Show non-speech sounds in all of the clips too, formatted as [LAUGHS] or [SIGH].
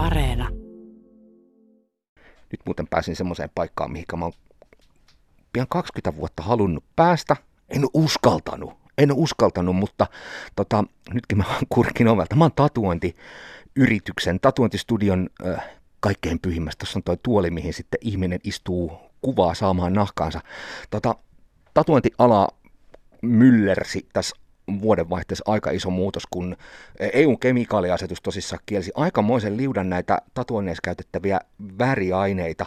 Areena. Nyt muuten pääsin semmoiseen paikkaan, mihin mä oon pian 20 vuotta halunnut päästä. En uskaltanut. En uskaltanut, mutta tota, nytkin mä vaan kurkin ovelta. Mä oon tatuointiyrityksen, tatuointistudion äh, kaikkein pyhimmästä. Tuossa on toi tuoli, mihin sitten ihminen istuu kuvaa saamaan nahkaansa. Tota, tatuointiala myllersi tässä vuodenvaihteessa aika iso muutos, kun EUn kemikaaliasetus tosissaan kielsi aikamoisen liudan näitä tatuoinneissa käytettäviä väriaineita.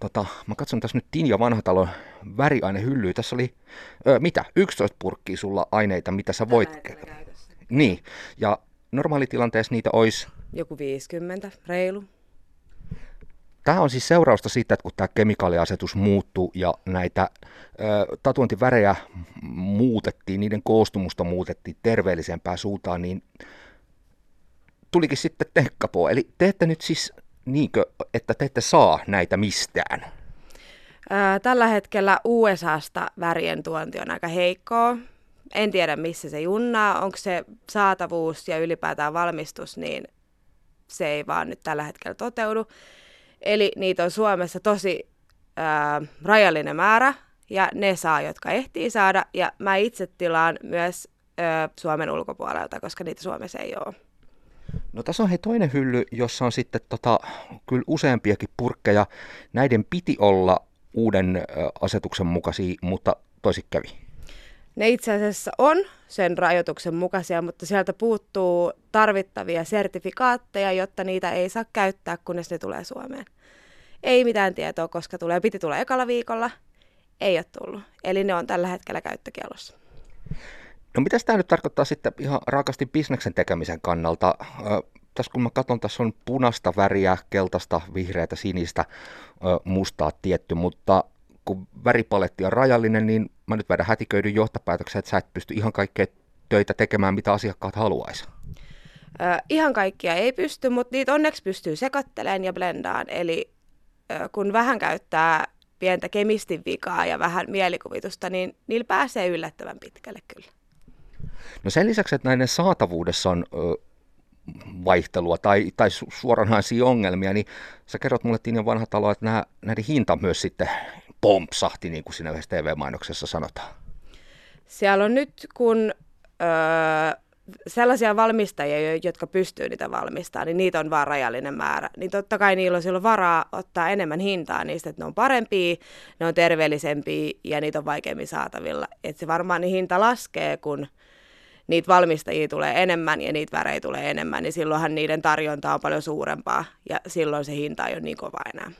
Tota, mä katson tässä nyt Tinja Vanhatalon väriainehyllyä. Tässä oli, ö, mitä, 11 purkkia sulla aineita, mitä sä voit... Niin, ja normaalitilanteessa niitä olisi... Joku 50, reilu. Tämä on siis seurausta siitä, että kun tämä kemikaaliasetus muuttui ja näitä tatuointivärejä muutettiin, niiden koostumusta muutettiin terveellisempään suuntaan, niin tulikin sitten tekkapoo. Eli te ette nyt siis niinkö, että te ette saa näitä mistään? Tällä hetkellä USAsta värien tuonti on aika heikkoa. En tiedä, missä se junnaa. Onko se saatavuus ja ylipäätään valmistus, niin se ei vaan nyt tällä hetkellä toteudu. Eli niitä on Suomessa tosi ää, rajallinen määrä, ja ne saa, jotka ehtii saada. Ja mä itse tilaan myös ää, Suomen ulkopuolelta, koska niitä Suomessa ei ole. No tässä on hei toinen hylly, jossa on sitten tota, kyllä useampiakin purkkeja. Näiden piti olla uuden asetuksen mukaisia, mutta toisin kävi. Ne itse asiassa on sen rajoituksen mukaisia, mutta sieltä puuttuu tarvittavia sertifikaatteja, jotta niitä ei saa käyttää, kunnes ne tulee Suomeen. Ei mitään tietoa, koska tulee, piti tulla ekalla viikolla, ei ole tullut. Eli ne on tällä hetkellä käyttökielossa. No mitä tämä nyt tarkoittaa sitten ihan raakasti bisneksen tekemisen kannalta? Tässä kun mä katson, tässä on punaista väriä, keltaista, vihreätä, sinistä, mustaa tietty, mutta kun väripaletti on rajallinen, niin mä nyt vedän hätiköidyn johtopäätöksen, että sä et pysty ihan kaikkea töitä tekemään, mitä asiakkaat haluaisi. Ihan kaikkia ei pysty, mutta niitä onneksi pystyy sekoittelemaan ja blendaan. Eli kun vähän käyttää pientä kemistin vikaa ja vähän mielikuvitusta, niin niillä pääsee yllättävän pitkälle kyllä. No sen lisäksi, että näiden saatavuudessa on ö, vaihtelua tai, tai su- suoranaisia ongelmia, niin sä kerrot mulle Tinjan vanha talo, että nämä, näiden hinta myös sitten pompsahti, niin kuin siinä yhdessä TV-mainoksessa sanotaan. Siellä on nyt, kun öö, sellaisia valmistajia, jotka pystyy niitä valmistamaan, niin niitä on vaan rajallinen määrä. Niin totta kai niillä on silloin varaa ottaa enemmän hintaa niistä, että ne on parempia, ne on terveellisempiä ja niitä on vaikeammin saatavilla. Että se varmaan niin hinta laskee, kun niitä valmistajia tulee enemmän ja niitä värejä tulee enemmän, niin silloinhan niiden tarjonta on paljon suurempaa ja silloin se hinta ei ole niin kova enää.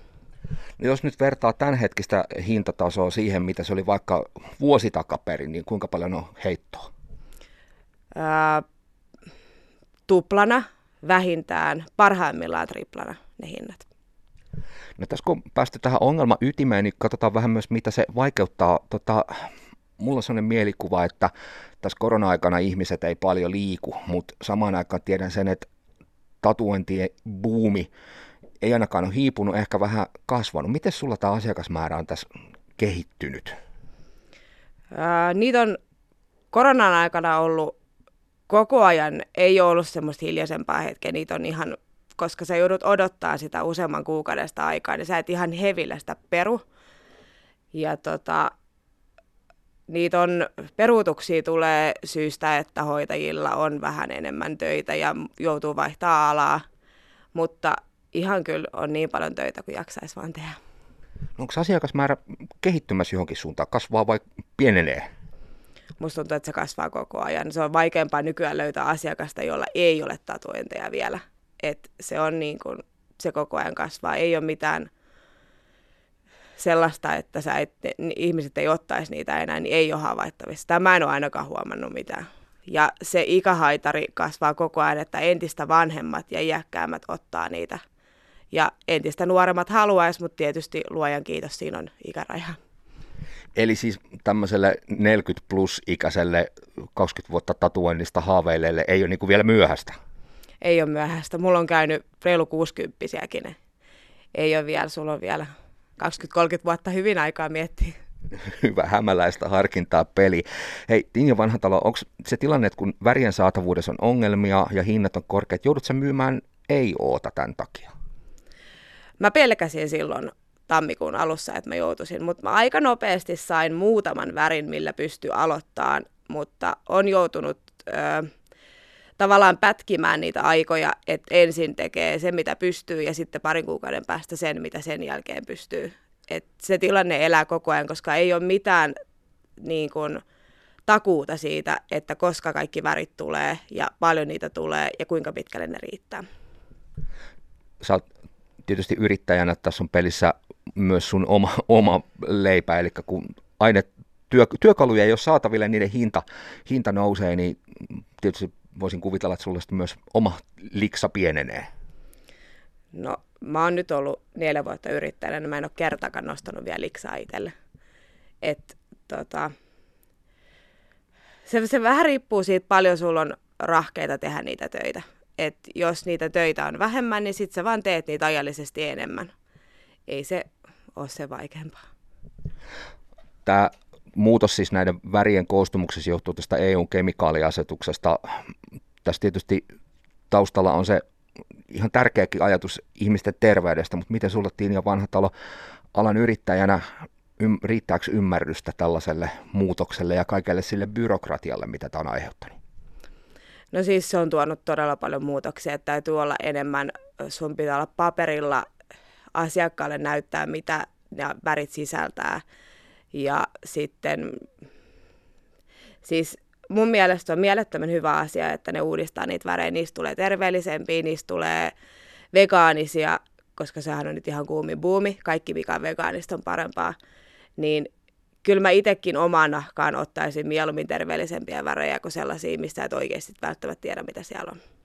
No jos nyt vertaa tämänhetkistä hintatasoa siihen, mitä se oli vaikka vuosi takaperin, niin kuinka paljon on heittoa? Ää, tuplana, vähintään, parhaimmillaan triplana ne hinnat. No tässä kun päästy tähän ongelman ytimeen, niin katsotaan vähän myös, mitä se vaikeuttaa. Tota, mulla on sellainen mielikuva, että tässä korona-aikana ihmiset ei paljon liiku, mutta samaan aikaan tiedän sen, että tatuointien buumi ei ainakaan ole hiipunut, ehkä vähän kasvanut. Miten sulla tämä asiakasmäärä on tässä kehittynyt? Ää, niitä on koronan aikana ollut koko ajan, ei ole ollut semmoista hiljaisempaa hetkeä, niitä on ihan, koska sä joudut odottaa sitä useamman kuukaudesta aikaa, niin sä et ihan hevillä sitä peru. Ja tota, niitä on, peruutuksia tulee syystä, että hoitajilla on vähän enemmän töitä ja joutuu vaihtaa alaa, mutta ihan kyllä on niin paljon töitä kuin jaksaisi vaan tehdä. No onko asiakasmäärä kehittymässä johonkin suuntaan, kasvaa vai pienenee? Musta tuntuu, että se kasvaa koko ajan. Se on vaikeampaa nykyään löytää asiakasta, jolla ei ole tatuointeja vielä. Et se on niin kuin, se koko ajan kasvaa. Ei ole mitään sellaista, että sä et, ihmiset ei ottaisi niitä enää, niin ei ole havaittavissa. Tämä en ole ainakaan huomannut mitään. Ja se ikähaitari kasvaa koko ajan, että entistä vanhemmat ja iäkkäämmät ottaa niitä. Ja entistä nuoremmat haluaisi, mutta tietysti luojan kiitos, siinä on ikäraja. Eli siis tämmöiselle 40 plus ikäiselle 20 vuotta tatuoinnista haaveilleelle ei ole niin vielä myöhäistä? Ei ole myöhäistä. Mulla on käynyt reilu 60 Ei ole vielä, sulla on vielä 20-30 vuotta hyvin aikaa miettiä. [LAUGHS] Hyvä hämäläistä harkintaa peli. Hei, Tinja Vanhatalo, onko se tilanne, että kun värien saatavuudessa on ongelmia ja hinnat on korkeat, joudut sä myymään ei oota tämän takia? Mä pelkäsin silloin tammikuun alussa, että mä joutuisin, mutta mä aika nopeasti sain muutaman värin, millä pystyy aloittamaan, mutta on joutunut ö, tavallaan pätkimään niitä aikoja, että ensin tekee se, mitä pystyy, ja sitten parin kuukauden päästä sen, mitä sen jälkeen pystyy. Et se tilanne elää koko ajan, koska ei ole mitään niin kuin, takuuta siitä, että koska kaikki värit tulee ja paljon niitä tulee ja kuinka pitkälle ne riittää. Sä oot tietysti yrittäjänä, tässä on pelissä myös sun oma, [LAUGHS] oma leipä, eli kun aine, työ, työkaluja ei ole saataville, niiden hinta, hinta nousee, niin tietysti voisin kuvitella, että sulle myös oma liksa pienenee. No, mä oon nyt ollut neljä vuotta yrittäjänä, niin mä en ole kertakaan nostanut vielä liksaa itselle. Et, tota, se, se vähän riippuu siitä, paljon sulla on rahkeita tehdä niitä töitä. Et jos niitä töitä on vähemmän, niin sit sä vaan teet niitä ajallisesti enemmän. Ei se ole se vaikeampaa. Tämä muutos siis näiden värien koostumuksessa johtuu tästä EUn kemikaaliasetuksesta. Tässä tietysti taustalla on se ihan tärkeäkin ajatus ihmisten terveydestä, mutta miten sulle Tiina Vanhatalo alan yrittäjänä ym, riittääkö ymmärrystä tällaiselle muutokselle ja kaikelle sille byrokratialle, mitä tämä on aiheuttanut? No siis se on tuonut todella paljon muutoksia, että täytyy olla enemmän, sun pitää olla paperilla asiakkaalle näyttää, mitä nämä värit sisältää. Ja sitten siis mun mielestä on mielettömän hyvä asia, että ne uudistaa niitä värejä. Niistä tulee terveellisempiä, niistä tulee vegaanisia, koska sehän on nyt ihan kuumi buumi. Kaikki mikä on vegaanista on parempaa. Niin kyllä mä itsekin omaan nahkaan ottaisin mieluummin terveellisempiä värejä kuin sellaisia, mistä et oikeasti välttämättä tiedä, mitä siellä on.